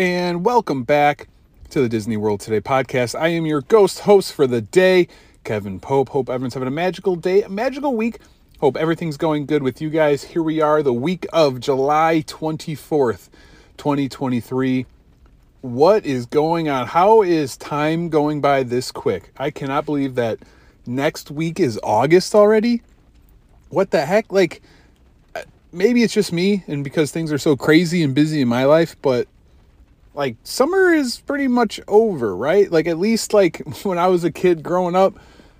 and welcome back to the Disney World Today podcast. I am your ghost host for the day, Kevin Pope. Hope everyone's having a magical day, a magical week. Hope everything's going good with you guys. Here we are, the week of July 24th, 2023. What is going on? How is time going by this quick? I cannot believe that next week is August already. What the heck? Like, uh, maybe it's just me and because things are so crazy and busy in my life, but like summer is pretty much over, right? Like at least like when I was a kid growing up,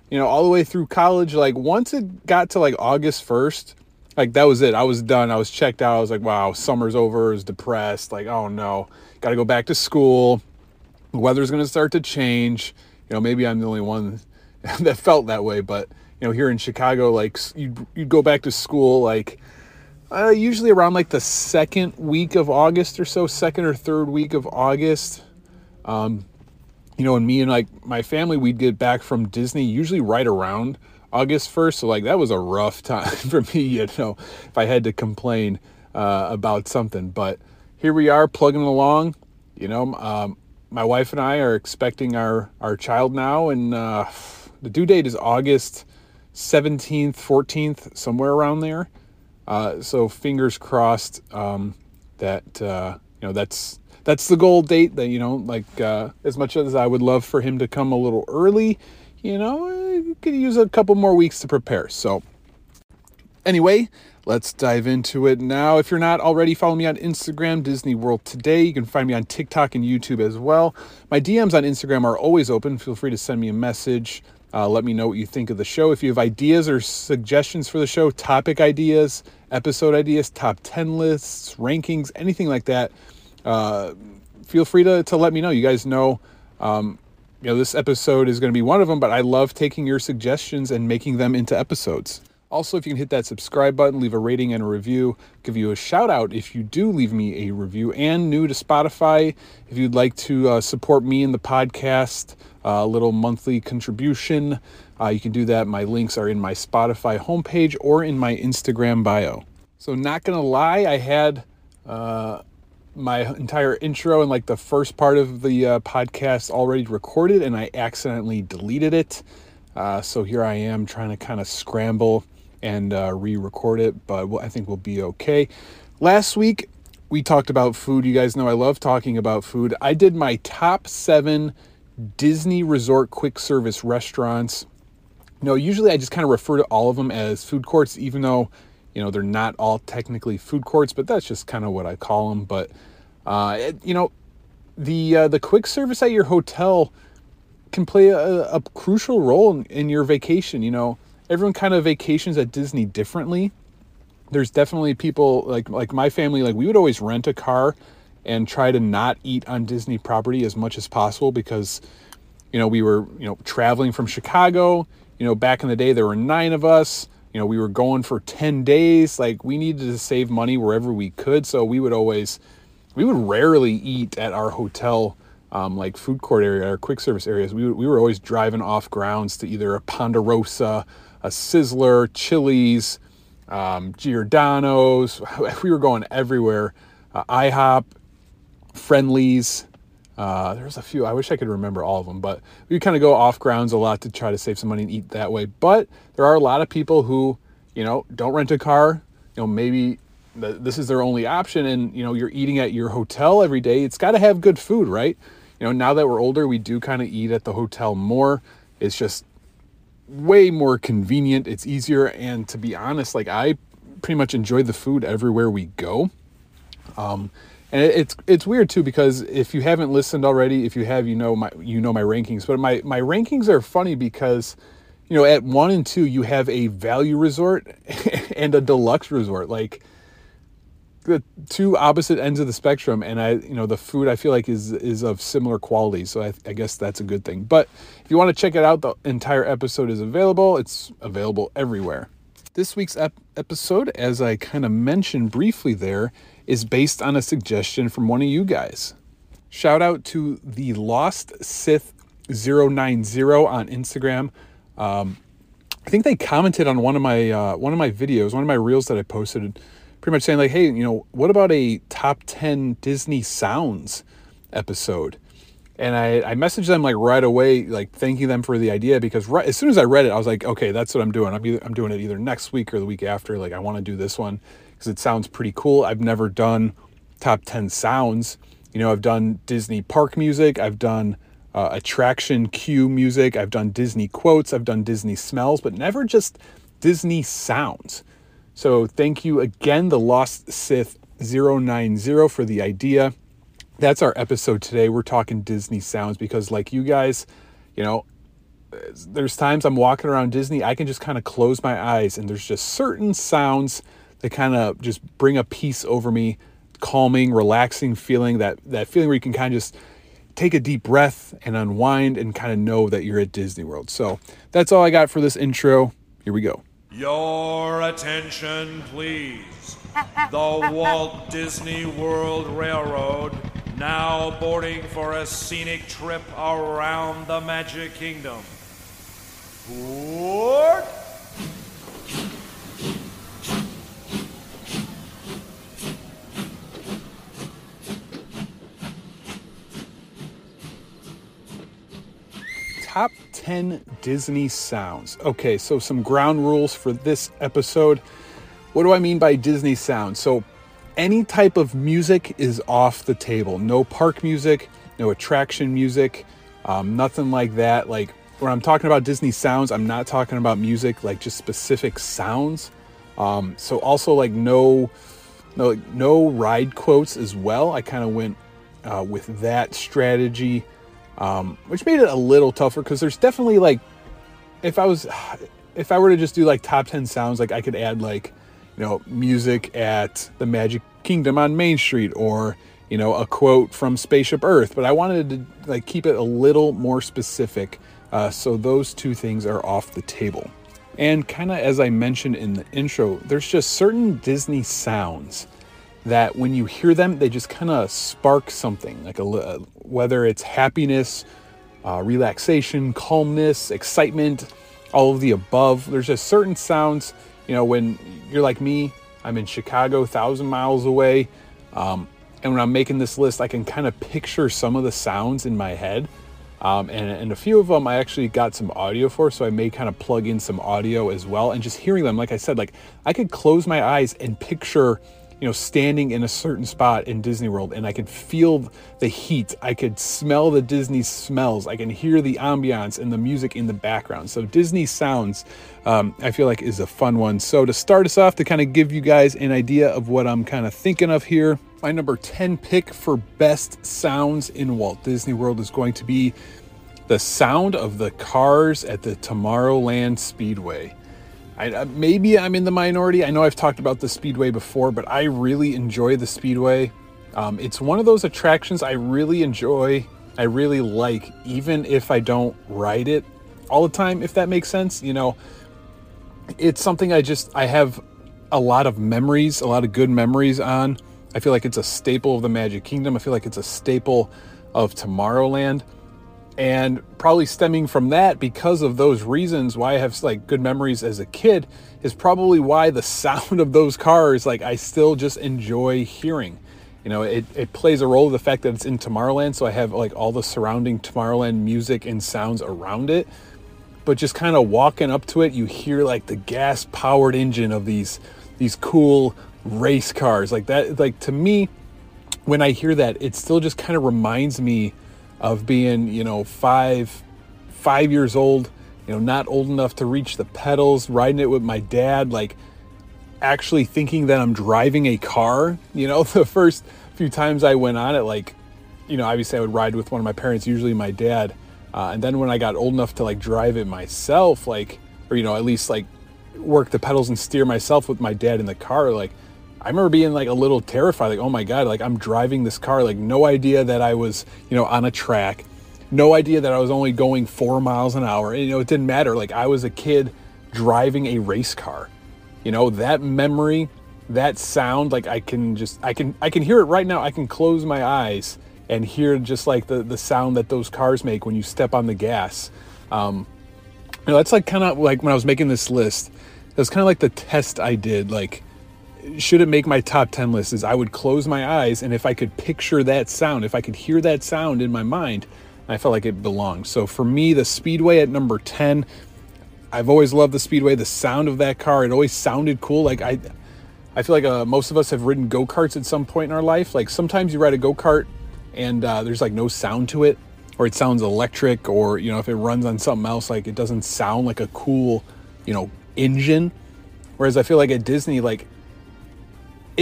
you know, all the way through college, like once it got to like August 1st, like that was it. I was done. I was checked out. I was like, wow, summer's over. I was depressed. Like, oh no, got to go back to school. The weather's going to start to change. You know, maybe I'm the only one that felt that way, but you know, here in Chicago, like you'd, you'd go back to school like uh, usually around like the second week of August or so, second or third week of August. Um, you know, and me and like my family, we'd get back from Disney usually right around August 1st. So, like, that was a rough time for me, you know, if I had to complain uh, about something. But here we are plugging along. You know, um, my wife and I are expecting our, our child now, and uh, the due date is August 17th, 14th, somewhere around there. Uh, so fingers crossed um, that uh, you know that's that's the goal date. That you know, like uh, as much as I would love for him to come a little early, you know, could use a couple more weeks to prepare. So anyway, let's dive into it now. If you're not already, follow me on Instagram, Disney World Today. You can find me on TikTok and YouTube as well. My DMs on Instagram are always open. Feel free to send me a message. Uh, let me know what you think of the show. If you have ideas or suggestions for the show, topic ideas, episode ideas, top 10 lists, rankings, anything like that, uh, feel free to, to let me know. You guys know, um, you know, this episode is going to be one of them, but I love taking your suggestions and making them into episodes. Also, if you can hit that subscribe button, leave a rating and a review, give you a shout out if you do leave me a review. And new to Spotify, if you'd like to uh, support me in the podcast, a little monthly contribution. Uh, you can do that. My links are in my Spotify homepage or in my Instagram bio. So, not gonna lie, I had uh, my entire intro and like the first part of the uh, podcast already recorded, and I accidentally deleted it. Uh, so here I am trying to kind of scramble and uh, re-record it, but I think we'll be okay. Last week we talked about food. You guys know I love talking about food. I did my top seven Disney Resort quick service restaurants. No, usually I just kind of refer to all of them as food courts, even though, you know, they're not all technically food courts, but that's just kind of what I call them. But, uh, it, you know, the uh, the quick service at your hotel can play a, a crucial role in, in your vacation. You know, everyone kind of vacations at Disney differently. There's definitely people like like my family, like we would always rent a car and try to not eat on Disney property as much as possible because, you know, we were, you know, traveling from Chicago. You know, back in the day, there were nine of us. You know, we were going for 10 days. Like, we needed to save money wherever we could. So we would always, we would rarely eat at our hotel, um, like food court area or quick service areas. We, we were always driving off grounds to either a Ponderosa, a Sizzler, Chili's, um, Giordano's. We were going everywhere. Uh, IHOP, Friendly's. Uh, there's a few. I wish I could remember all of them, but we kind of go off grounds a lot to try to save some money and eat that way. But there are a lot of people who, you know, don't rent a car. You know, maybe this is their only option, and you know, you're eating at your hotel every day. It's got to have good food, right? You know, now that we're older, we do kind of eat at the hotel more. It's just way more convenient. It's easier, and to be honest, like I pretty much enjoy the food everywhere we go. Um, and it's it's weird too because if you haven't listened already, if you have, you know my you know my rankings. But my my rankings are funny because you know at one and two you have a value resort and a deluxe resort, like the two opposite ends of the spectrum. And I you know the food I feel like is is of similar quality, so I, I guess that's a good thing. But if you want to check it out, the entire episode is available. It's available everywhere. This week's ep- episode, as I kind of mentioned briefly there is based on a suggestion from one of you guys. Shout out to the Lost Sith 090 on Instagram. Um, I think they commented on one of my uh, one of my videos, one of my reels that I posted, pretty much saying like, "Hey, you know, what about a top ten Disney sounds?" episode. And I, I messaged them like right away, like thanking them for the idea because right, as soon as I read it, I was like, okay, that's what I'm doing. I'm, either, I'm doing it either next week or the week after. Like, I want to do this one because it sounds pretty cool. I've never done top 10 sounds. You know, I've done Disney park music, I've done uh, attraction queue music, I've done Disney quotes, I've done Disney smells, but never just Disney sounds. So thank you again, the Lost Sith 090 for the idea. That's our episode today. We're talking Disney sounds because, like you guys, you know, there's times I'm walking around Disney, I can just kind of close my eyes and there's just certain sounds that kind of just bring a peace over me, calming, relaxing feeling, that, that feeling where you can kind of just take a deep breath and unwind and kind of know that you're at Disney World. So that's all I got for this intro. Here we go. Your attention, please. The Walt Disney World Railroad now boarding for a scenic trip around the Magic Kingdom. Board! top 10 Disney sounds. Okay, so some ground rules for this episode. What do I mean by Disney sounds? So, any type of music is off the table. No park music, no attraction music, um, nothing like that. Like when I'm talking about Disney sounds, I'm not talking about music like just specific sounds. Um, so also like no, no, no ride quotes as well. I kind of went uh, with that strategy um, which made it a little tougher because there's definitely like, if I was, if I were to just do like top 10 sounds, like I could add like, know, music at the Magic Kingdom on Main Street or, you know, a quote from Spaceship Earth, but I wanted to like keep it a little more specific. Uh, so those two things are off the table. And kind of as I mentioned in the intro, there's just certain Disney sounds that when you hear them, they just kind of spark something, like a whether it's happiness, uh, relaxation, calmness, excitement, all of the above. There's just certain sounds, you know, when you're like me, I'm in Chicago, thousand miles away, um, and when I'm making this list, I can kind of picture some of the sounds in my head. Um, and, and, a few of them I actually got some audio for, so I may kind of plug in some audio as well. And just hearing them, like I said, like I could close my eyes and picture you know, standing in a certain spot in Disney World and I could feel the heat. I could smell the Disney smells. I can hear the ambiance and the music in the background. So, Disney sounds, um, I feel like, is a fun one. So, to start us off, to kind of give you guys an idea of what I'm kind of thinking of here, my number 10 pick for best sounds in Walt Disney World is going to be the sound of the cars at the Tomorrowland Speedway. I, uh, maybe I'm in the minority. I know I've talked about the Speedway before, but I really enjoy the Speedway. Um, it's one of those attractions I really enjoy. I really like, even if I don't ride it all the time, if that makes sense. You know, it's something I just, I have a lot of memories, a lot of good memories on. I feel like it's a staple of the Magic Kingdom. I feel like it's a staple of Tomorrowland and probably stemming from that because of those reasons why i have like good memories as a kid is probably why the sound of those cars like i still just enjoy hearing. You know it, it plays a role the fact that it's in tomorrowland so i have like all the surrounding tomorrowland music and sounds around it. But just kind of walking up to it you hear like the gas powered engine of these these cool race cars. Like that like to me when i hear that it still just kind of reminds me of being, you know, five, five years old, you know, not old enough to reach the pedals, riding it with my dad, like actually thinking that I'm driving a car. You know, the first few times I went on it, like, you know, obviously I would ride with one of my parents, usually my dad. Uh, and then when I got old enough to like drive it myself, like, or, you know, at least like work the pedals and steer myself with my dad in the car, like, I remember being like a little terrified, like, oh my God, like I'm driving this car, like no idea that I was, you know, on a track, no idea that I was only going four miles an hour. And, you know, it didn't matter. Like I was a kid driving a race car. You know, that memory, that sound, like I can just, I can, I can hear it right now. I can close my eyes and hear just like the, the sound that those cars make when you step on the gas. Um, you know, that's like kind of like when I was making this list, that's kind of like the test I did, like, should it make my top 10 list is I would close my eyes and if I could picture that sound, if I could hear that sound in my mind, I felt like it belonged. So for me, the Speedway at number 10, I've always loved the Speedway. The sound of that car, it always sounded cool. Like I, I feel like uh, most of us have ridden go karts at some point in our life. Like sometimes you ride a go kart and uh, there's like no sound to it, or it sounds electric, or you know if it runs on something else, like it doesn't sound like a cool, you know, engine. Whereas I feel like at Disney, like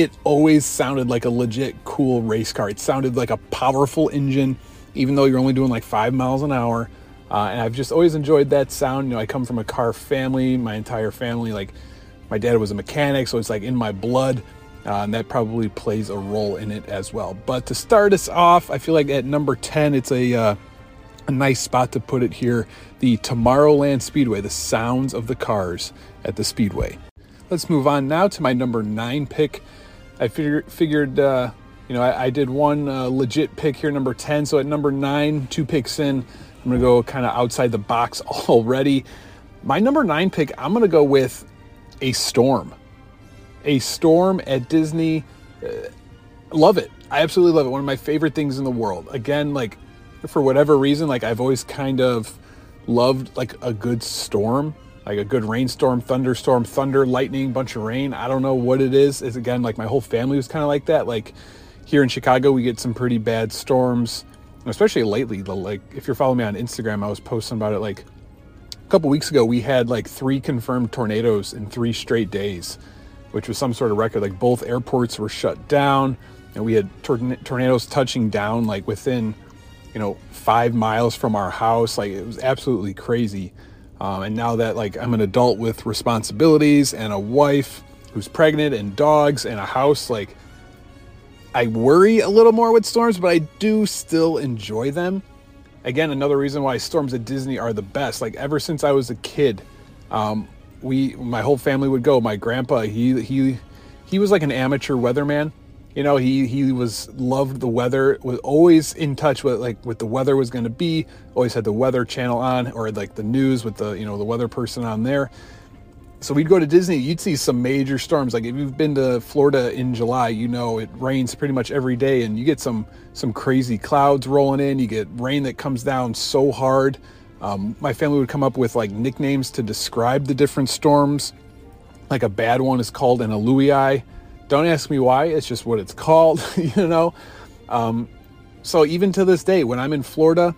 it always sounded like a legit cool race car. It sounded like a powerful engine, even though you're only doing like five miles an hour. Uh, and I've just always enjoyed that sound. You know, I come from a car family. My entire family, like my dad was a mechanic, so it's like in my blood. Uh, and that probably plays a role in it as well. But to start us off, I feel like at number 10, it's a, uh, a nice spot to put it here the Tomorrowland Speedway, the sounds of the cars at the Speedway. Let's move on now to my number nine pick. I figured, figured uh, you know, I, I did one uh, legit pick here, number 10. So at number nine, two picks in, I'm going to go kind of outside the box already. My number nine pick, I'm going to go with a storm. A storm at Disney. Uh, love it. I absolutely love it. One of my favorite things in the world. Again, like for whatever reason, like I've always kind of loved like a good storm, like a good rainstorm, thunderstorm, thunder, lightning, bunch of rain. I don't know what it is. It's again like my whole family was kind of like that. Like here in Chicago, we get some pretty bad storms, especially lately. Like if you're following me on Instagram, I was posting about it like a couple weeks ago. We had like three confirmed tornadoes in three straight days, which was some sort of record. Like both airports were shut down, and we had tornadoes touching down like within you know five miles from our house. Like it was absolutely crazy. Um, and now that like I'm an adult with responsibilities and a wife who's pregnant and dogs and a house, like I worry a little more with storms, but I do still enjoy them. Again, another reason why storms at Disney are the best. Like ever since I was a kid, um, we my whole family would go. My grandpa, he he he was like an amateur weatherman. You know, he he was loved the weather, was always in touch with like what the weather was going to be. Always had the weather channel on, or like the news with the you know the weather person on there so we'd go to Disney, you'd see some major storms. Like if you've been to Florida in July, you know it rains pretty much every day and you get some some crazy clouds rolling in. You get rain that comes down so hard. Um, my family would come up with like nicknames to describe the different storms. Like a bad one is called an alluii. Don't ask me why, it's just what it's called, you know. Um, so even to this day, when I'm in Florida,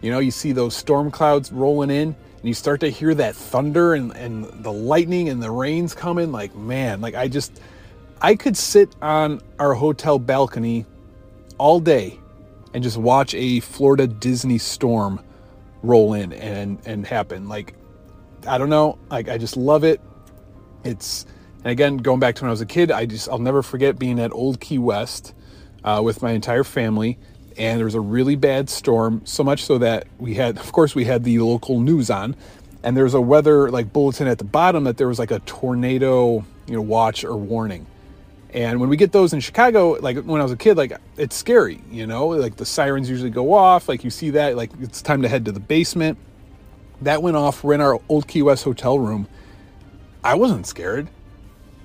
you know, you see those storm clouds rolling in and you start to hear that thunder and, and the lightning and the rains coming, like, man, like I just, I could sit on our hotel balcony all day and just watch a Florida Disney storm roll in and, and happen. Like, I don't know, like, I just love it. It's, and again, going back to when I was a kid, I just, I'll never forget being at Old Key West uh, with my entire family and there was a really bad storm, so much so that we had, of course, we had the local news on, and there was a weather like bulletin at the bottom that there was like a tornado, you know, watch or warning. And when we get those in Chicago, like when I was a kid, like it's scary, you know, like the sirens usually go off, like you see that, like it's time to head to the basement. That went off. We're in our old Key West hotel room. I wasn't scared.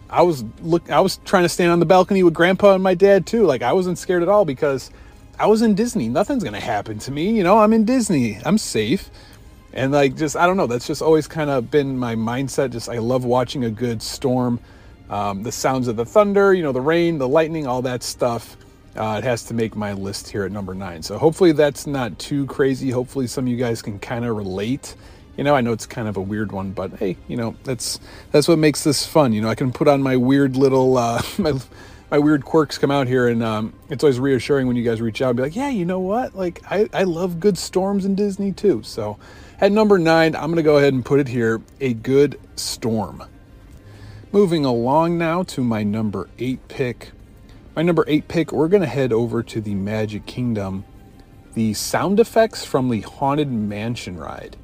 I was look. I was trying to stand on the balcony with Grandpa and my dad too. Like I wasn't scared at all because I was in Disney. Nothing's going to happen to me. You know, I'm in Disney. I'm safe. And like, just, I don't know. That's just always kind of been my mindset. Just, I love watching a good storm. Um, the sounds of the thunder, you know, the rain, the lightning, all that stuff. Uh, it has to make my list here at number nine. So hopefully that's not too crazy. Hopefully some of you guys can kind of relate. You know, I know it's kind of a weird one, but hey, you know, that's that's what makes this fun. You know, I can put on my weird little uh, my my weird quirks come out here, and um, it's always reassuring when you guys reach out and be like, yeah, you know what? Like, I, I love good storms in Disney too. So at number nine, I'm to go ahead and put it here a good storm. Moving along now to my number eight pick. My number eight pick, we're to head over to the Magic Kingdom. The sound effects from the Haunted Mansion ride.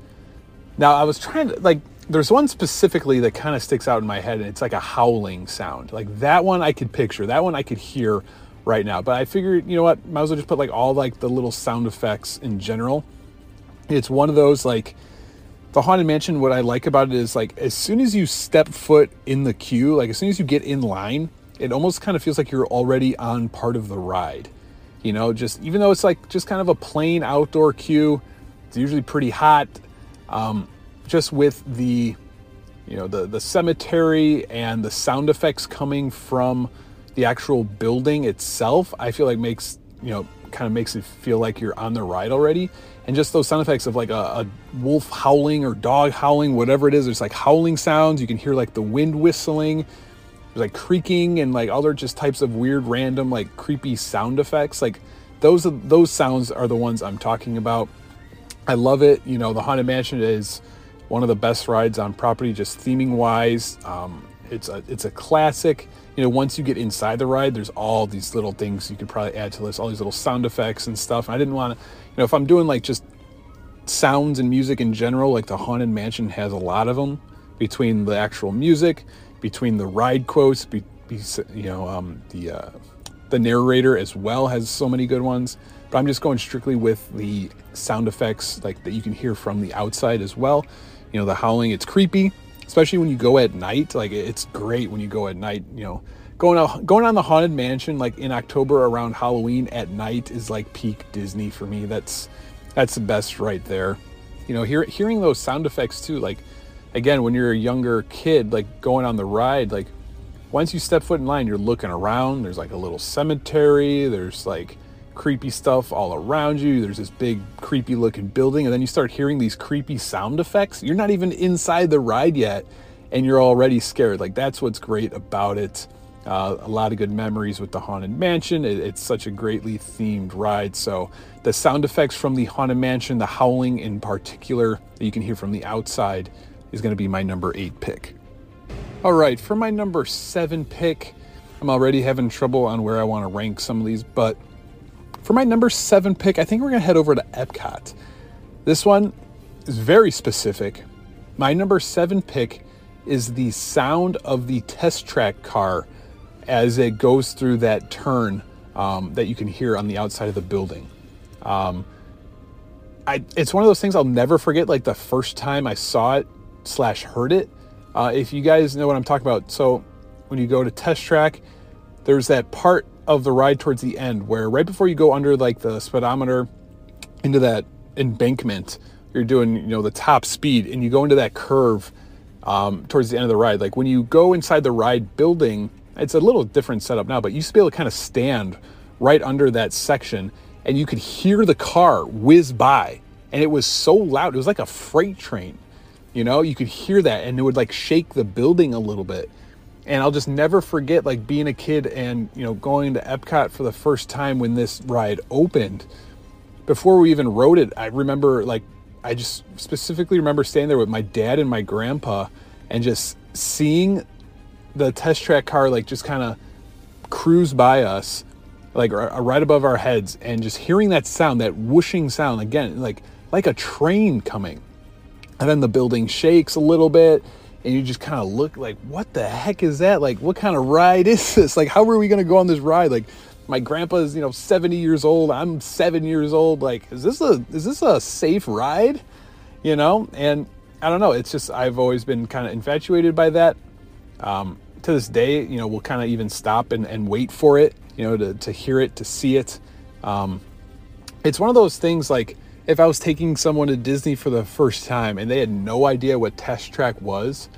Now, I was trying to, like, there's one specifically that kind of sticks out in my head and it's like a howling sound like that one i could picture that one i could hear right now but i figured you know what might as well just put like all like the little sound effects in general it's one of those like the haunted mansion what i like about it is like as soon as you step foot in the queue like as soon as you get in line it almost kind of feels like you're already on part of the ride. You know, just even though it's like just kind of a plain outdoor queue, it's usually pretty hot. Um, just with the, you know, the the cemetery and the sound effects coming from the actual building itself, I feel like makes you know kind of makes it feel like you're on the ride already. And just those sound effects of like a, a wolf howling or dog howling, whatever it is, there's like howling sounds. You can hear like the wind whistling. There's like creaking and like other just types of weird, random, like creepy sound effects. Like those those sounds are the ones I'm talking about. I love it. You know, the Haunted Mansion is one of the best rides on property, just theming wise. Um, it's a it's a classic you know, once you get inside the ride, there's all these little things you could probably add to this, all these little sound effects and stuff. I didn't want to, you know, if I'm doing like just sounds and music in general, like the Haunted Mansion has a lot of them between the actual music, between the ride quotes, be, be, you know, um, the uh, the narrator as well has so many good ones. But I'm just going strictly with the sound effects, like that you can hear from the outside as well. You know, the howling, it's creepy especially when you go at night. Like it's great when you go at night. You know, going out going on the haunted mansion like in October around Halloween at night is like peak Disney for me. That's that's the best right there. You know, hear, hearing those sound effects too. Like again, when you're a younger kid, like going on the ride, like once you step foot in line, you're looking around. There's like a little cemetery. There's like creepy stuff all around you. There's this big creepy looking building, and then you start hearing these creepy sound effects. You're not even inside the ride yet, and you're already scared. Like that's what's great about it. Uh, a lot of good memories with the Haunted Mansion. It, it's such a greatly themed ride. So the sound effects from the Haunted Mansion, the howling in particular that you can hear from the outside, is going to be my number eight pick. All right, for my number seven pick, I'm already having trouble on where I want to rank some of these, but for my number seven pick, I think we're going to head over to Epcot. This one is very specific. My number seven pick is the sound of the test track car as it goes through that turn um, that you can hear on the outside of the building. Um, I, it's one of those things I'll never forget. Like the first time I saw it slash heard it. Uh, if you guys know what I'm talking about, so when you go to test track, there's that part of the ride towards the end where right before you go under like the speedometer into that embankment you're doing you know the top speed and you go into that curve um, towards the end of the ride. Like when you go inside the ride building it's a little different setup now but you used to be able to kind of stand right under that section and you could hear the car whiz by and it was so loud it was like a freight train you know? You could hear that and it would like shake the building a little bit and I'll just never forget like being a kid and you know going to Epcot for the first time when this ride opened. Before we even rode it, I remember like I just specifically remember staying there with my dad and my grandpa and just seeing the test track car like just kind of cruise by us like right above our heads and just hearing that sound that whooshing sound again like like a train coming and then the building shakes a little bit and you just kind of look like, what the heck is that? Like, what kind of ride is this? Like, how are we going to go on this ride? Like, my grandpa's, you know, 70 years old. I'm seven years old. Like, is this a, is this a safe ride? You know? And I don't know. It's just, I've always been kind of infatuated by that. Um, to this day, you know, we'll kind of even stop and, and wait for it, you know, to, to hear it, to see it. Um, it's one of those things like, if I was taking someone to Disney for the first time and they had no idea what Test Track was,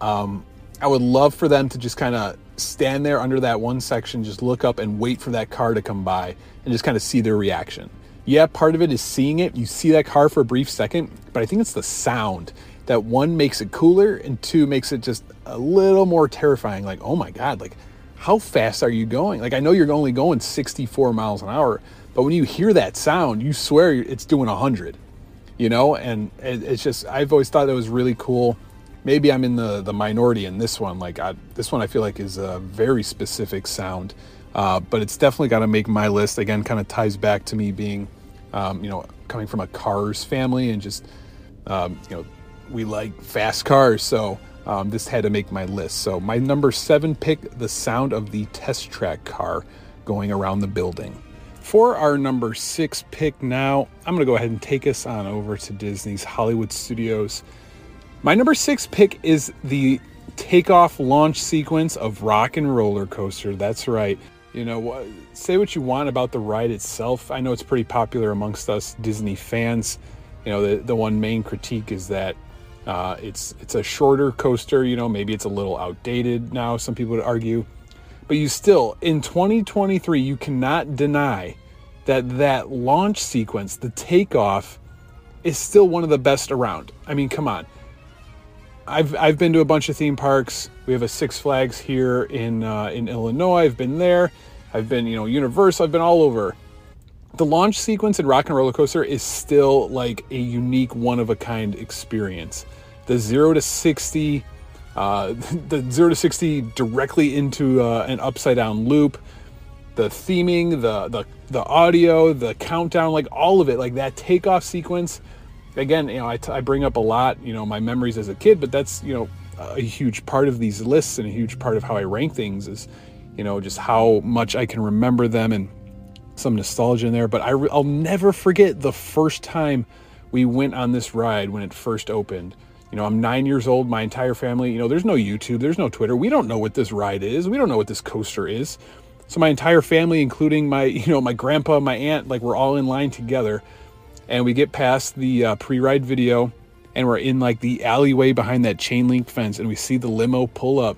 um, I would love for them to just kind of stand there under that one section, just look up and wait for that car to come by and just kind of see their reaction. Yeah, part of it is seeing it. You see that car for a brief second, but I think it's the sound that one makes it cooler and two makes it just a little more terrifying. Like, oh my God, like how fast are you going? Like, I know you're only going 64 miles an hour, but when you hear that sound, you swear it's doing 100, you know? And it's just, I've always thought that was really cool. Maybe I'm in the, the minority in this one. Like, I, this one I feel like is a very specific sound, uh, but it's definitely got to make my list. Again, kind of ties back to me being, um, you know, coming from a cars family and just, um, you know, we like fast cars. So, um, this had to make my list. So, my number seven pick the sound of the test track car going around the building. For our number six pick now, I'm going to go ahead and take us on over to Disney's Hollywood Studios. My number six pick is the takeoff launch sequence of Rock and Roller Coaster. That's right. You know, say what you want about the ride itself. I know it's pretty popular amongst us Disney fans. You know, the, the one main critique is that uh, it's it's a shorter coaster. You know, maybe it's a little outdated now. Some people would argue, but you still in 2023 you cannot deny that that launch sequence, the takeoff, is still one of the best around. I mean, come on. I've I've been to a bunch of theme parks. We have a Six Flags here in uh, in Illinois. I've been there. I've been you know Universal. I've been all over. The launch sequence in Rock and Roller Coaster is still like a unique, one of a kind experience. The zero to sixty, uh, the zero to sixty directly into uh, an upside down loop. The theming, the the the audio, the countdown, like all of it, like that takeoff sequence again, you know, I, t- I bring up a lot, you know, my memories as a kid, but that's, you know, a huge part of these lists and a huge part of how I rank things is, you know, just how much I can remember them and some nostalgia in there. But I re- I'll never forget the first time we went on this ride when it first opened. You know, I'm nine years old, my entire family, you know, there's no YouTube, there's no Twitter. We don't know what this ride is. We don't know what this coaster is. So my entire family, including my, you know, my grandpa, my aunt, like we're all in line together and we get past the uh, pre-ride video and we're in like the alleyway behind that chain link fence and we see the limo pull up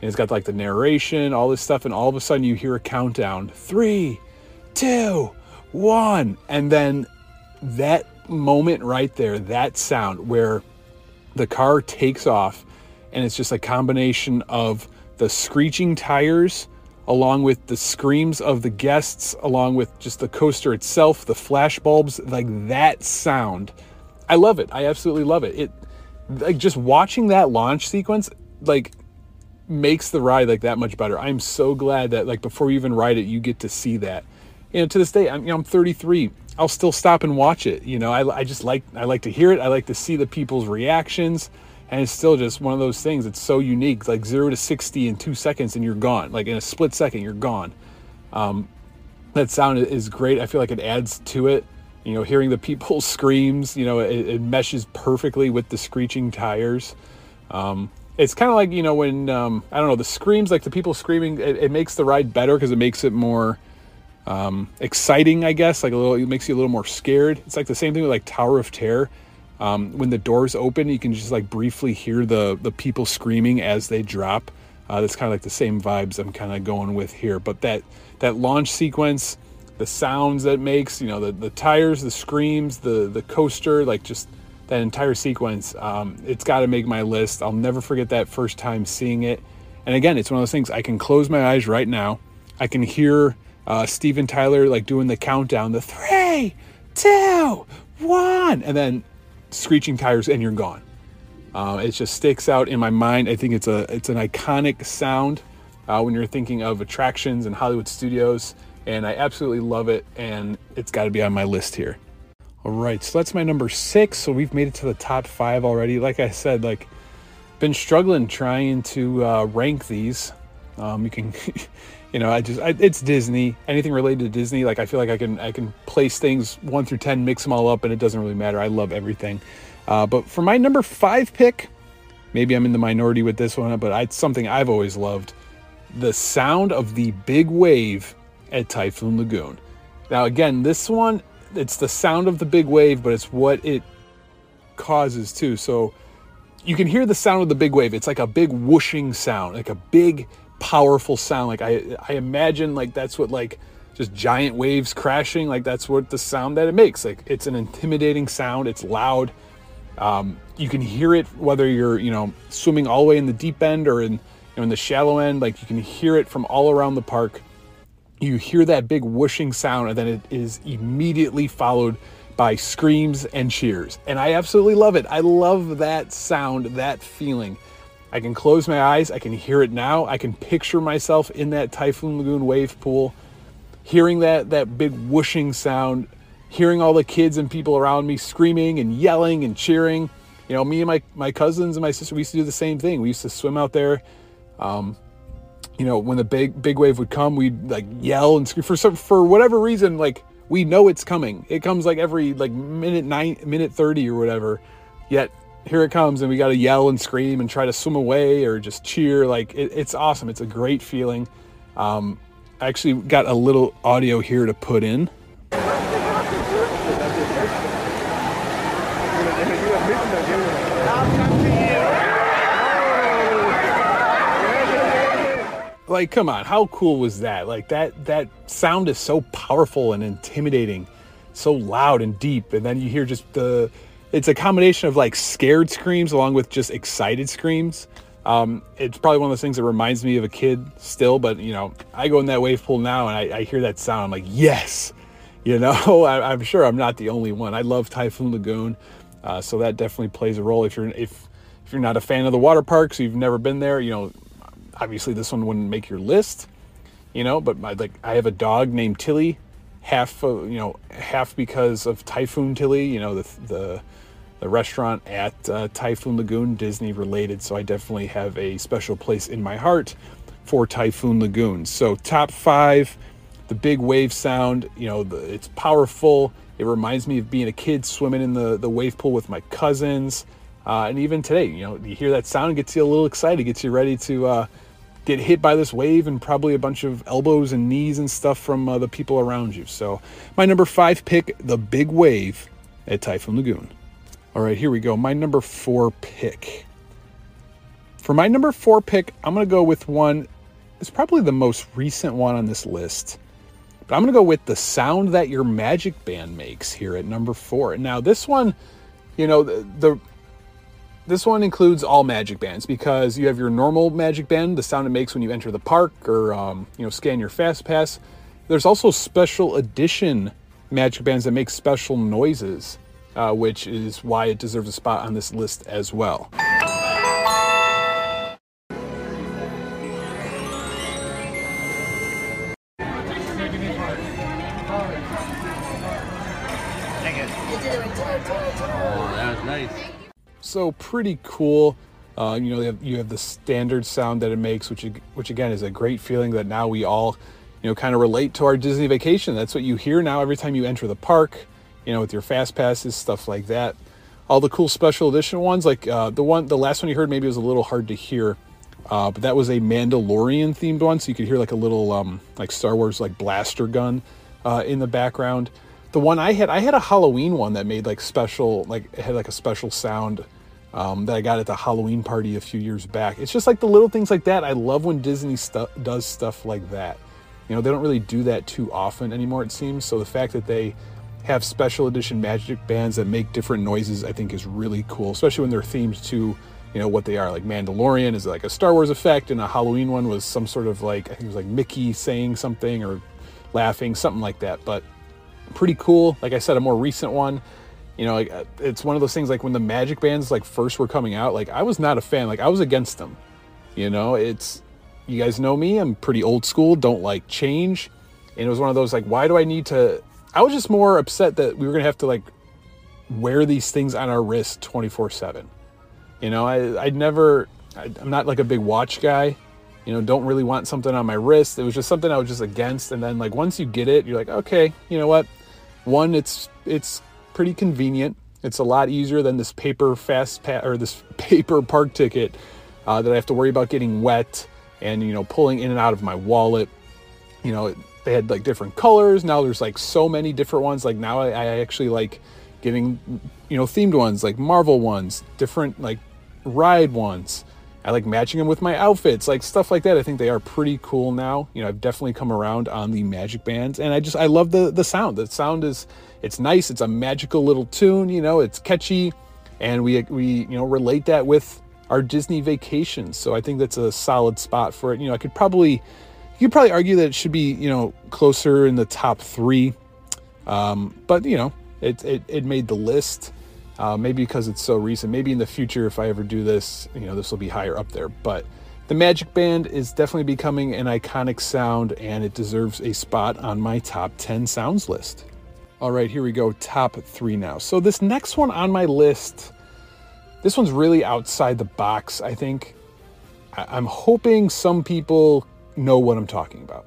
and it's got like the narration all this stuff and all of a sudden you hear a countdown three two one and then that moment right there that sound where the car takes off and it's just a combination of the screeching tires along with the screams of the guests, along with just the coaster itself, the flash bulbs, like that sound. I love it. I absolutely love it. It like just watching that launch sequence like makes the ride like that much better. I'm so glad that like before you even ride it, you get to see that. You know, to this day, I'm you know I'm 33. I'll still stop and watch it. You know, I, I just like I like to hear it. I like to see the people's reactions. And it's still just one of those things it's so unique like 0 to 60 in two seconds and you're gone. Like in a split second you're gone. Um, that sound is great. I feel like it adds to it. You know hearing the people's screams you know it, it meshes perfectly with the screeching tires. Um, it's kind of like you know when um, i don't know the screams like the people screaming it, it makes the ride better because it makes it more um, exciting i guess like a little it makes you a little more scared it's like the same thing with like tower of terror um, when the doors open, you can just like briefly hear the the people screaming as they drop. Uh, that's kind of like the same vibes I'm kind of going with here. But that that launch sequence, the sounds that makes, you know, the the tires, the screams, the the coaster, like just that entire sequence, um, it's got to make my list. I'll never forget that first time seeing it. And again, it's one of those things I can close my eyes right now. I can hear uh, Steven Tyler like doing the countdown, the three, two, one, and then screeching tires and you're gone. Uh, it just sticks out in my mind. I think it's a it's an iconic sound uh, when you're thinking of attractions and Hollywood studios, and I absolutely love it. And it's got to be on my list here. All right, so that's my number six. So we've made it to the top five already. Like I said, like been struggling trying to uh, rank these. Um, you can, you know, I just I, it's Disney. Anything related to Disney, like I feel like I can I can place things one through ten, mix them all up, and it doesn't really matter. I love everything. Uh, but for my number five pick, maybe I'm in the minority with this one, but it's something I've always loved: the sound of the big wave at Typhoon Lagoon. Now, again, this one it's the sound of the big wave, but it's what it causes too. So you can hear the sound of the big wave. It's like a big whooshing sound, like a big powerful sound. Like I, I imagine like that's what like just giant waves crashing. Like that's what the sound that it makes. Like it's an intimidating sound. It's loud. Um, you can hear it whether you're you know swimming all the way in the deep end or in you know in the shallow end. Like you can hear it from all around the park. You hear that big whooshing sound, and then it is immediately followed by screams and cheers. And I absolutely love it. I love that sound, that feeling. I can close my eyes, I can hear it now. I can picture myself in that Typhoon Lagoon wave pool, hearing that that big whooshing sound, hearing all the kids and people around me screaming and yelling and cheering. You know, me and my, my cousins and my sister, we used to do the same thing. We used to swim out there. Um, you know, when the big big wave would come, we'd like yell and scream for some for whatever reason. Like we know it's coming. It comes like every like minute nine, minute thirty or whatever. Yet here it comes, and we got to yell and scream and try to swim away or just cheer. Like it, it's awesome. It's a great feeling. Um, I actually got a little audio here to put in. like come on how cool was that like that that sound is so powerful and intimidating so loud and deep and then you hear just the it's a combination of like scared screams along with just excited screams. Um, it's probably one of those things that reminds me of a kid still but you know i go in that wave pool now and i, I hear that sound. I'm like yes! You know? I, am sure i'm not the only one. I love typhoon lagoon uh, so that definitely plays a role. If you're if if you're not a fan of the water parks you've never been there you know obviously this one wouldn't make your list, you know, but my, like I have a dog named Tilly, half uh, you know half because of Typhoon Tilly, you know the the the restaurant at uh, Typhoon Lagoon, Disney related. So I definitely have a special place in my heart for Typhoon Lagoon. So top five, the big wave sound, you know, the, it's powerful. It reminds me of being a kid swimming in the the wave pool with my cousins. Uh, and even today, you know, you hear that sound, gets you a little excited, gets you ready to uh, get hit by this wave and probably a bunch of elbows and knees and stuff from uh, the people around you. So, my number five pick, the big wave at Typhoon Lagoon. All right, here we go. My number four pick. For my number four pick, I'm going to go with one. It's probably the most recent one on this list. But I'm going to go with the sound that your magic band makes here at number four. Now, this one, you know, the, the this one includes all magic bands because you have your normal magic band, the sound it makes when you enter the park or um, you know scan your fast pass. There's also special edition magic bands that make special noises, uh, which is why it deserves a spot on this list as well. So pretty cool. Uh, you know, have, you have, the standard sound that it makes, which which again is a great feeling that now we all, you know, kind of relate to our Disney vacation. That's what you hear now every time you enter the park. You know, with your fast passes, stuff like that. All the cool special edition ones, like uh, the one, the last one you heard, maybe was a little hard to hear, uh, but that was a Mandalorian themed one, so you could hear like a little um, like Star Wars like blaster gun uh, in the background. The one I had, I had a Halloween one that made like special, like it had like a special sound um, that I got at the Halloween party a few years back. It's just like the little things like that. I love when Disney stu- does stuff like that. You know, they don't really do that too often anymore, it seems. So the fact that they have special edition magic bands that make different noises, I think is really cool, especially when they're themed to, you know, what they are. Like Mandalorian is like a Star Wars effect, and a Halloween one was some sort of like, I think it was like Mickey saying something or laughing, something like that. But pretty cool. Like I said, a more recent one you know like uh, it's one of those things like when the magic bands like first were coming out like i was not a fan like i was against them you know it's you guys know me i'm pretty old school don't like change and it was one of those like why do i need to i was just more upset that we were gonna have to like wear these things on our wrist 24 7 you know i i'd never I, i'm not like a big watch guy. You know don't really want something on my wrist. It was just something i was just against. And then like once you get it you're like okay you know what? One it's it's pretty convenient. It's a lot easier than this paper fast pass or this paper park ticket uh, that I have to worry about getting wet and you know pulling in and out of my wallet. You know, they had like different colors. Now there's like so many different ones. Like now I, I actually like getting you know themed ones, like Marvel ones, different like ride ones. I like matching them with my outfits, like stuff like that. I think they are pretty cool now. You know, I've definitely come around on the magic bands, and I just I love the the sound. The sound is it's nice. It's a magical little tune. You know, it's catchy, and we we you know relate that with our Disney vacations. So I think that's a solid spot for it. You know, I could probably you probably argue that it should be you know closer in the top three, um, but you know it, it it made the list. Uh, maybe because it's so recent. Maybe in the future, if I ever do this, you know, this will be higher up there. But the Magic Band is definitely becoming an iconic sound, and it deserves a spot on my top 10 sounds list. All right, here we go. Top three now. So this next one on my list, this one's really outside the box. I think. I'm hoping some people know what I'm talking about.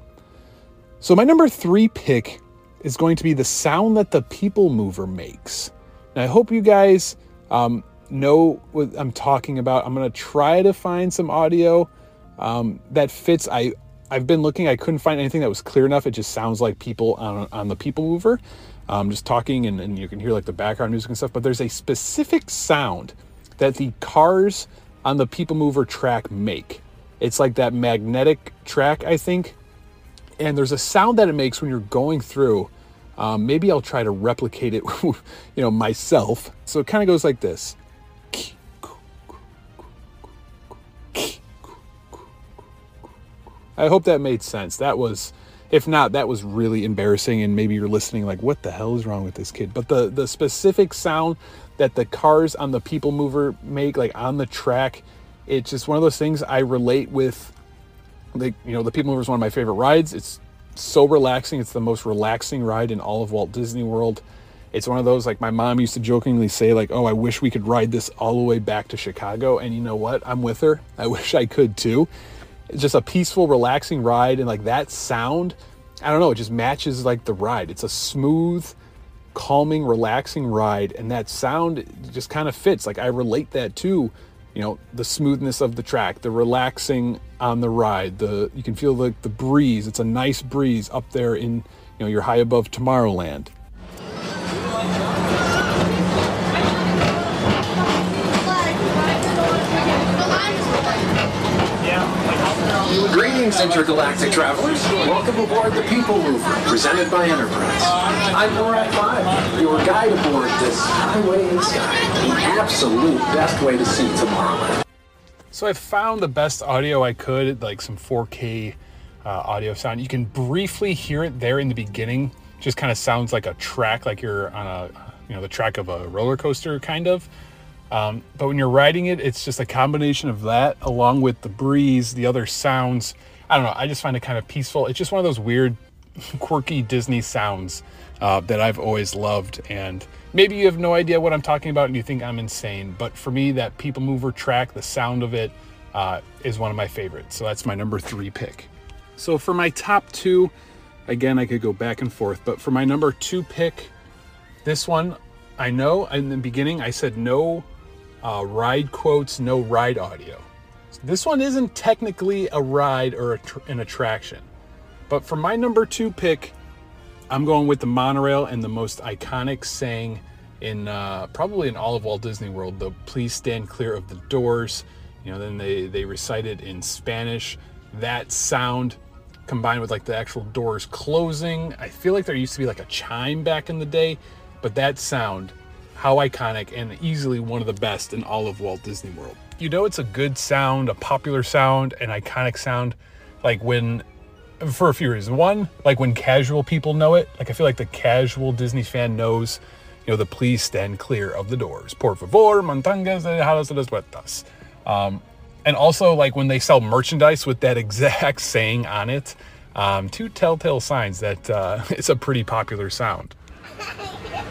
So my number three pick is going to be the sound that the People Mover makes. And I hope you guys, um, know what I'm talking about. I'm gonna try to find some audio um, that fits. I I've been looking. I couldn't find anything that was clear enough. It just sounds like people on on the People Mover, um, just talking, and, and you can hear like the background music and stuff. But there's a specific sound that the cars on the People Mover track make. It's like that magnetic track, I think. And there's a sound that it makes when you're going through. Um, maybe I'll try to replicate it, you know, myself. So it kind of goes like this. I hope that made sense. That was, if not, that was really embarrassing. And maybe you're listening like, what the hell is wrong with this kid? But the the specific sound that the cars on the People Mover make, like on the track, it's just one of those things I relate with. Like you know the People Mover is one of my favorite rides. It's so relaxing. It's the most relaxing ride in all of Walt Disney World. It's one of those like my mom used to jokingly say like, "Oh, I wish we could ride this all the way back to Chicago." And you know what? I'm with her. I wish I could too. It's just a peaceful, relaxing ride and like that sound, I don't know, it just matches like the ride. It's a smooth, calming, relaxing ride and that sound just kind of fits. Like I relate that to you know the smoothness of the track the relaxing on the ride the you can feel the, the breeze it's a nice breeze up there in you know you're high above tomorrowland Greetings, intergalactic travelers. Welcome aboard the People Mover, presented by Enterprise. I'm Borat 5, your guide aboard this highway in the sky. The absolute best way to see Tomorrowland. So I found the best audio I could, like some 4K uh, audio sound. You can briefly hear it there in the beginning. Just kind of sounds like a track, like you're on a, you know, the track of a roller coaster, kind of. Um, but when you're riding it, it's just a combination of that along with the breeze, the other sounds. I don't know. I just find it kind of peaceful. It's just one of those weird, quirky Disney sounds uh, that I've always loved. And maybe you have no idea what I'm talking about and you think I'm insane. But for me, that People Mover track, the sound of it, uh, is one of my favorites. So that's my number three pick. So for my top two, again, I could go back and forth. But for my number two pick, this one, I know in the beginning I said no uh, ride quotes, no ride audio. This one isn't technically a ride or a tr- an attraction. But for my number two pick, I'm going with the monorail and the most iconic saying in uh, probably in all of Walt Disney World, the please stand clear of the doors. You know, then they, they recite it in Spanish. That sound combined with like the actual doors closing. I feel like there used to be like a chime back in the day, but that sound how iconic and easily one of the best in all of Walt Disney World. You know, it's a good sound, a popular sound, an iconic sound, like when, for a few reasons. One, like when casual people know it. Like I feel like the casual Disney fan knows, you know, the please stand clear of the doors. Por favor, mantangas dejadas las puertas. Um, and also like when they sell merchandise with that exact saying on it. Um, two telltale signs that uh, it's a pretty popular sound.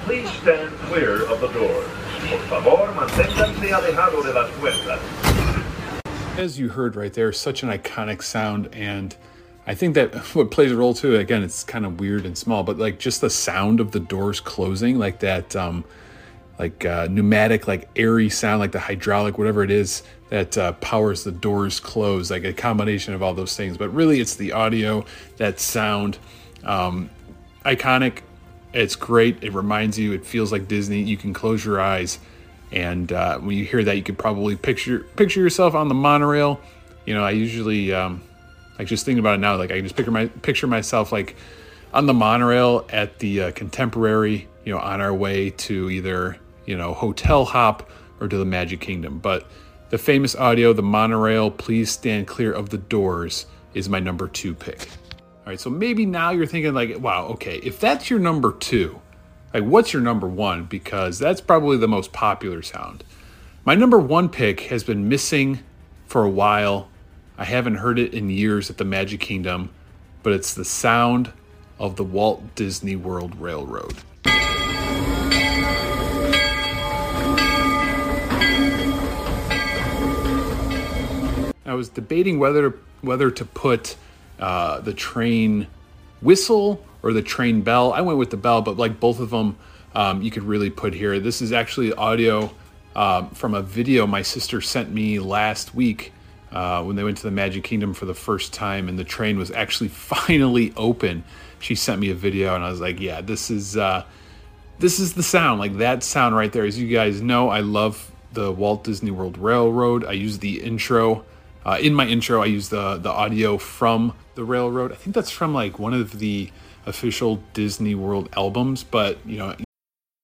Please stand clear of the doors. Por favor, manténganse alejado de las puertas. As you heard right there, such an iconic sound, and I think that what plays a role too. Again, it's kind of weird and small, but like just the sound of the doors closing, like that, um, like uh, pneumatic, like airy sound, like the hydraulic, whatever it is that uh, powers the doors close, like a combination of all those things. But really, it's the audio, that sound, um, iconic. It's great. It reminds you. It feels like Disney. You can close your eyes, and uh, when you hear that, you could probably picture picture yourself on the monorail. You know, I usually um, like just thinking about it now. Like I can just picture my picture myself like on the monorail at the uh, Contemporary. You know, on our way to either you know hotel hop or to the Magic Kingdom. But the famous audio, the monorail, please stand clear of the doors, is my number two pick. All right, so maybe now you're thinking like, wow, okay, if that's your number two, like what's your number one? Because that's probably the most popular sound. My number one pick has been missing for a while. I haven't heard it in years at the Magic Kingdom, but it's the sound of the Walt Disney World Railroad. I was debating whether whether to put uh, the train whistle or the train bell. I went with the bell, but like both of them, um, you could really put here. This is actually audio um, from a video my sister sent me last week uh, when they went to the Magic Kingdom for the first time, and the train was actually finally open. She sent me a video, and I was like, "Yeah, this is uh, this is the sound, like that sound right there." As you guys know, I love the Walt Disney World Railroad. I use the intro. Uh, in my intro, I use the the audio from the railroad. I think that's from like one of the official Disney World albums, but you know,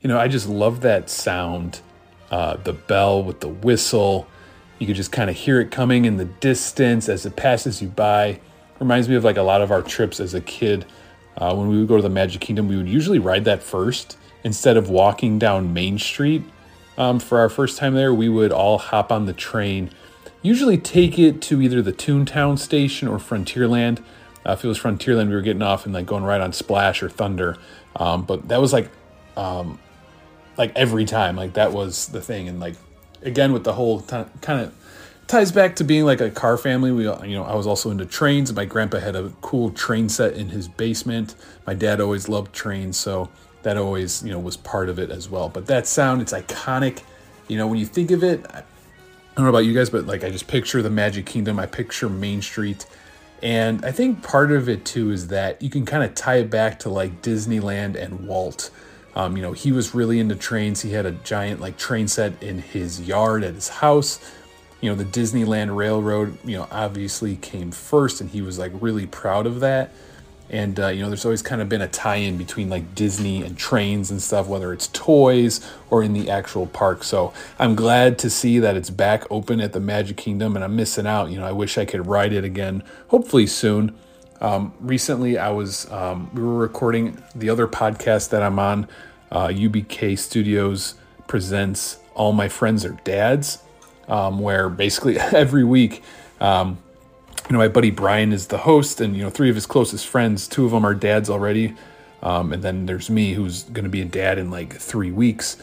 You know, I just love that sound. Uh, the bell with the whistle. You could just kind of hear it coming in the distance as it passes you by. Reminds me of like a lot of our trips as a kid. Uh, when we would go to the Magic Kingdom, we would usually ride that first instead of walking down Main Street. Um, for our first time there, we would all hop on the train, usually take it to either the Toontown station or Frontierland. Uh, if it was Frontierland, we were getting off and like going right on Splash or Thunder. Um, but that was like like every time like that was the thing. And like again with the whole kind of ties back to being like a car family. We you know i was also into trains. My grandpa had a cool train set in his basement. My dad always loved trains so that always you know was part of it as well. But that sound it's iconic. You know when you think of it i don't know about you guys but like i just picture the magic kingdom. I picture main street. And i think part of it too is that you can kind of tie it back to like disneyland and walt um, you know, he was really into trains. He had a giant like train set in his yard at his house. You know, the Disneyland Railroad, you know, obviously came first, and he was like really proud of that. And uh, you know, there's always kind of been a tie-in between like Disney and trains and stuff, whether it's toys or in the actual park. So I'm glad to see that it's back open at the Magic Kingdom, and I'm missing out. You know, I wish I could ride it again, hopefully soon. Um, recently, I was um, we were recording the other podcast that I'm on. Uh, UBK Studios presents All My Friends Are Dads, um, where basically every week, um, you know, my buddy Brian is the host, and you know, three of his closest friends, two of them are dads already, um, and then there's me, who's going to be a dad in like three weeks.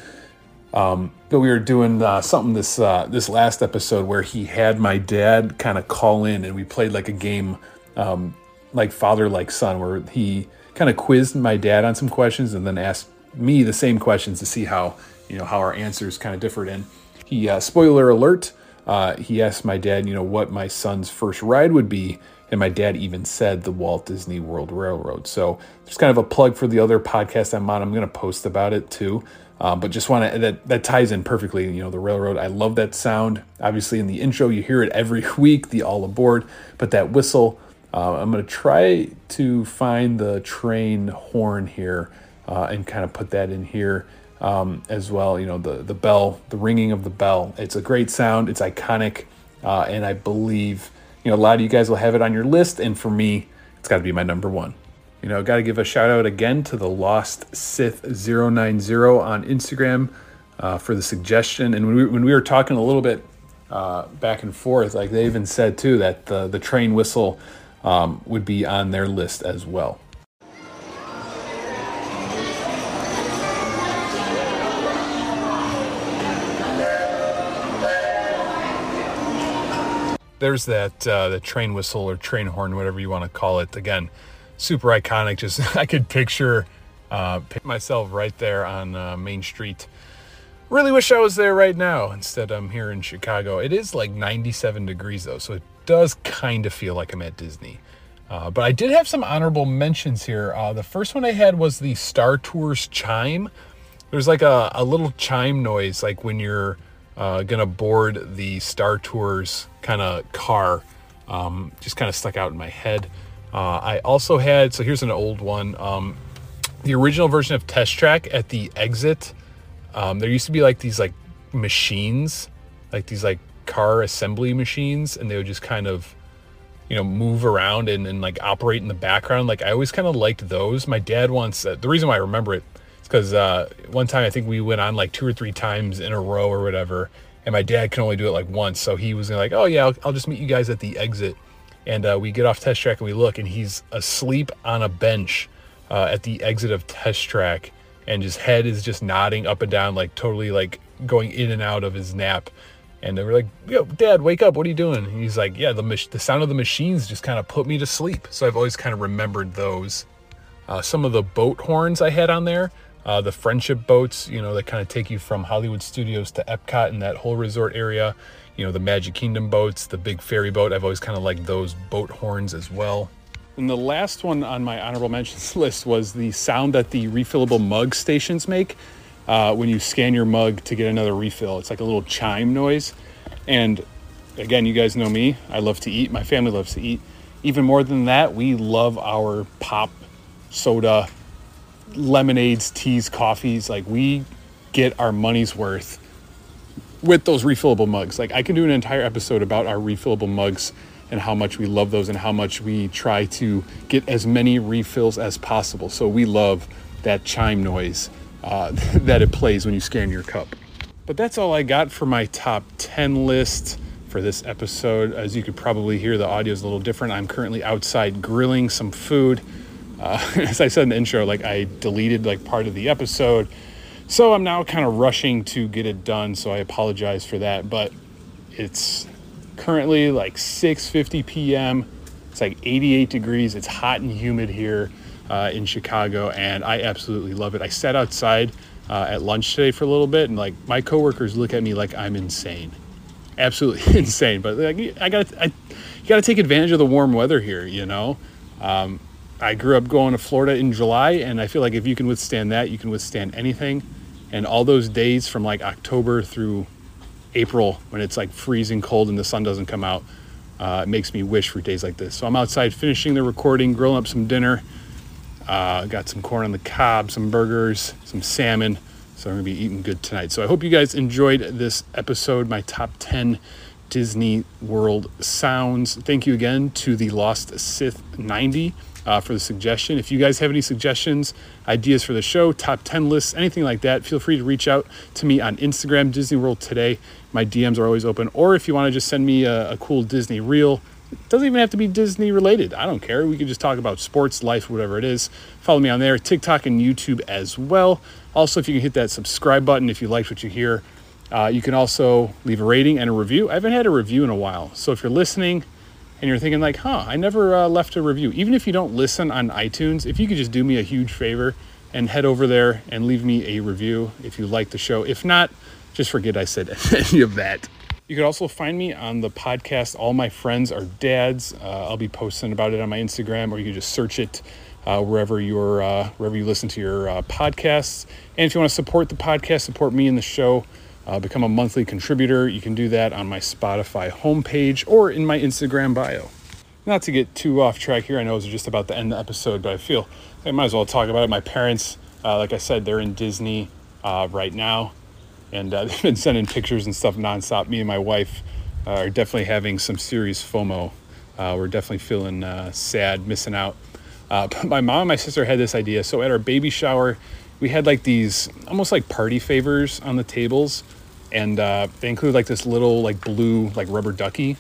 Um, but we were doing uh, something this uh, this last episode where he had my dad kind of call in, and we played like a game, um, like father like son, where he kind of quizzed my dad on some questions and then asked me the same questions to see how you know how our answers kind of differed. And he uh, spoiler alert, uh, he asked my dad, you know, what my son's first ride would be, and my dad even said the Walt Disney World Railroad. So there's kind of a plug for the other podcast I'm on. I'm going to post about it too. Um, but just want to that that ties in perfectly. You know, the railroad. I love that sound. Obviously, in the intro, you hear it every week. The all aboard, but that whistle. Uh, I'm going to try to find the train horn here uh, and kind of put that in here um, as well. You know, the the bell, the ringing of the bell. It's a great sound. It's iconic, uh, and I believe you know a lot of you guys will have it on your list. And for me, it's got to be my number one. You know, got to give a shout out again to the Lost Sith 090 on Instagram uh, for the suggestion. And when we, when we were talking a little bit uh, back and forth, like they even said too that the the train whistle um, would be on their list as well. there's that uh, the train whistle or train horn, whatever you want to call it. Again, super iconic. Just I could picture uh, myself right there on uh, Main Street. Really wish I was there right now. Instead, I'm here in Chicago. It is like 97 degrees though, so it does kind of feel like I'm at Disney. Uh, but I did have some honorable mentions here. Uh, the first one I had was the Star Tours chime. There's like a, a little chime noise, like when you're uh, gonna board the Star Tours kind of car. Um, just kind of stuck out in my head. Uh, I also had so here's an old one. Um, the original version of Test Track at the exit. Um, there used to be like these like machines, like these like car assembly machines, and they would just kind of you know move around and, and like operate in the background. Like I always kind of liked those. My dad once uh, the reason why I remember it is because uh, one time I think we went on like two or three times in a row or whatever, and my dad can only do it like once, so he was like, "Oh yeah, I'll, I'll just meet you guys at the exit." And uh, we get off test track and we look, and he's asleep on a bench uh, at the exit of test track, and his head is just nodding up and down, like totally like going in and out of his nap. And they were like, "Yo, Dad, wake up! What are you doing?" And he's like, "Yeah, the mach- the sound of the machines just kind of put me to sleep." So I've always kind of remembered those. Uh, some of the boat horns I had on there, uh, the friendship boats, you know, that kind of take you from Hollywood Studios to Epcot and that whole resort area. You know, the Magic Kingdom boats, the big ferry boat. I've always kind of liked those boat horns as well. And the last one on my honorable mentions list was the sound that the refillable mug stations make uh, when you scan your mug to get another refill. It's like a little chime noise. And again, you guys know me. I love to eat. My family loves to eat. Even more than that, we love our pop, soda, lemonades, teas, coffees. Like we get our money's worth with those refillable mugs. Like I can do an entire episode about our refillable mugs and how much we love those and how much we try to get as many refills as possible. So we love that chime noise uh, that it plays when you scan your cup. But that's all I got for my top 10 list for this episode. As you could probably hear, the audio is a little different. I'm currently outside grilling some food. Uh, as I said in the intro, like I deleted like part of the episode. So I'm now kind of rushing to get it done. So I apologize for that. But it's currently like 6:50 p.m. It's like 88 degrees. It's hot and humid here uh, in Chicago, and I absolutely love it. I sat outside uh, at lunch today for a little bit, and like my coworkers look at me like I'm insane, absolutely insane. But like, I got I, you got to take advantage of the warm weather here. You know, um, I grew up going to Florida in July, and I feel like if you can withstand that, you can withstand anything. And all those days from like October through April when it's like freezing cold and the sun doesn't come out. Uh, it makes me wish for days like this. So I'm outside finishing the recording, grilling up some dinner. Uh, got some corn on the cob, some burgers, some salmon. So I'm gonna be eating good tonight. So I hope you guys enjoyed this episode, my top 10 Disney World sounds. Thank you again to the Lost Sith 90 uh, for the suggestion. If you guys have any suggestions, ideas for the show, top 10 lists, anything like that, feel free to reach out to me on Instagram, Disney World Today. My DMs are always open. Or if you want to just send me a, a cool Disney reel, it doesn't even have to be Disney related. I don't care. We can just talk about sports, life, whatever it is. Follow me on there, TikTok and YouTube as well. Also, if you can hit that subscribe button if you liked what you hear. Uh, you can also leave a rating and a review. I haven't had a review in a while. So if you're listening, and you're thinking like, huh, I never uh, left a review. Even if you don't listen on iTunes, if you could just do me a huge favor and head over there and leave me a review if you like the show. If not, just forget I said any of that. You could also find me on the podcast All My Friends Are Dads. Uh, I'll be posting about it on my Instagram, or you can just search it uh, wherever you're uh, wherever you listen to your uh, podcasts. And if you want to support the podcast, support me and the show, uh, become a monthly contributor. You can do that on my Spotify homepage or in my Instagram bio. Not to get too off track here, I know it's just about to end the episode, but I feel I might as well talk about it. My parents, uh, like I said, they're in Disney right now, and uh, they've been sending pictures and stuff nonstop. Me and my wife uh, are definitely having some serious FOMO. Uh, we're definitely feeling sad, missing out. but my mom and my sister had this idea. So at our baby shower, we had like these almost like party favors on the tables and uh, they include like this little like blue like rubber ducky.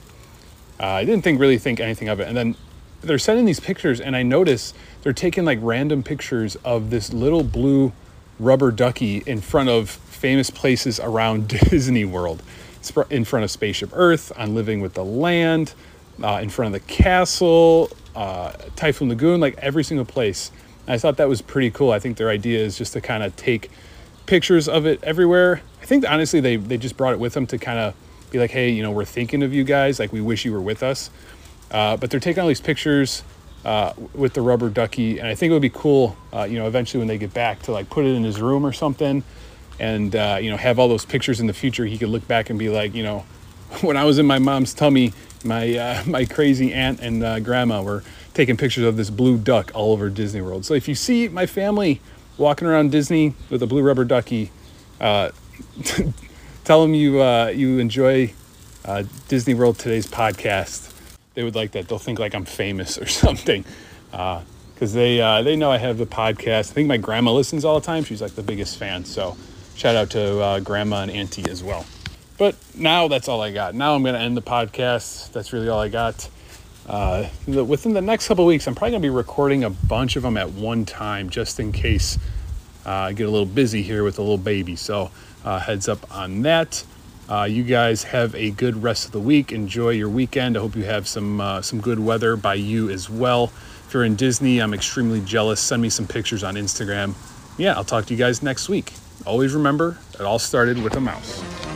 Uh, I didn't think really think anything of it, and then they're sending these pictures, and I notice they're taking like random pictures of this little blue rubber ducky in front of famous places around Disney World, in front of Spaceship Earth, on Living with the Land, uh, in front of the castle, uh, Typhoon Lagoon, like every single place. And I thought that was pretty cool. I think their idea is just to kind of take pictures of it everywhere. I think honestly they they just brought it with them to kind of be like, hey, you know, we're thinking of you guys. Like we wish you were with us. Uh, but they're taking all these pictures uh, with the rubber ducky, and I think it would be cool, uh, you know, eventually when they get back to like put it in his room or something, and uh, you know, have all those pictures in the future. He could look back and be like, you know, when I was in my mom's tummy, my uh, my crazy aunt and uh, grandma were taking pictures of this blue duck all over Disney World. So if you see my family walking around Disney with a blue rubber ducky, uh, tell them you uh, you enjoy uh, Disney World today's podcast. They would like that. They'll think like I'm famous or something. Because they uh, they know I have the podcast. I think my grandma listens all the time. She's like the biggest fan. So shout out to uh, grandma and auntie as well. But now that's all I got. Now I'm going to end the podcast. That's really all I got. Uh, the, within the next couple weeks, I'm probably going to be recording a bunch of them at one time just in case uh, I get a little busy here with a little baby. So uh, heads up on that. Uh, you guys have a good rest of the week. Enjoy your weekend. I hope you have some uh, some good weather by you as well. If you're in Disney, I'm extremely jealous. Send me some pictures on Instagram. Yeah, I'll talk to you guys next week. Always remember, it all started with a mouse.